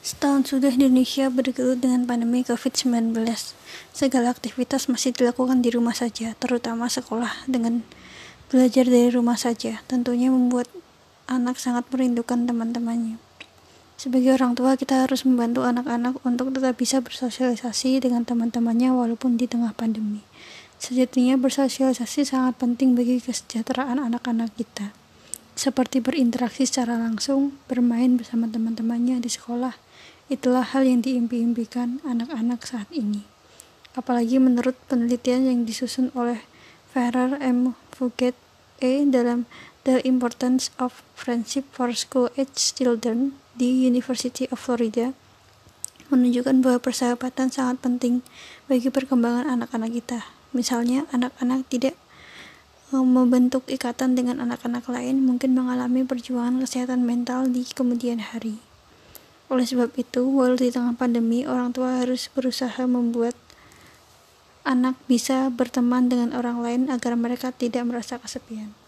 Setahun sudah Indonesia bergelut dengan pandemi COVID-19. Segala aktivitas masih dilakukan di rumah saja, terutama sekolah dengan belajar dari rumah saja. Tentunya membuat anak sangat merindukan teman-temannya. Sebagai orang tua, kita harus membantu anak-anak untuk tetap bisa bersosialisasi dengan teman-temannya walaupun di tengah pandemi. Sejatinya bersosialisasi sangat penting bagi kesejahteraan anak-anak kita seperti berinteraksi secara langsung, bermain bersama teman-temannya di sekolah, Itulah hal yang diimpi-impikan anak-anak saat ini. Apalagi menurut penelitian yang disusun oleh Ferrer M. Fugate E. dalam The Importance of Friendship for School Age Children di University of Florida, menunjukkan bahwa persahabatan sangat penting bagi perkembangan anak-anak kita. Misalnya, anak-anak tidak membentuk ikatan dengan anak-anak lain mungkin mengalami perjuangan kesehatan mental di kemudian hari. Oleh sebab itu, walau di tengah pandemi, orang tua harus berusaha membuat anak bisa berteman dengan orang lain agar mereka tidak merasa kesepian.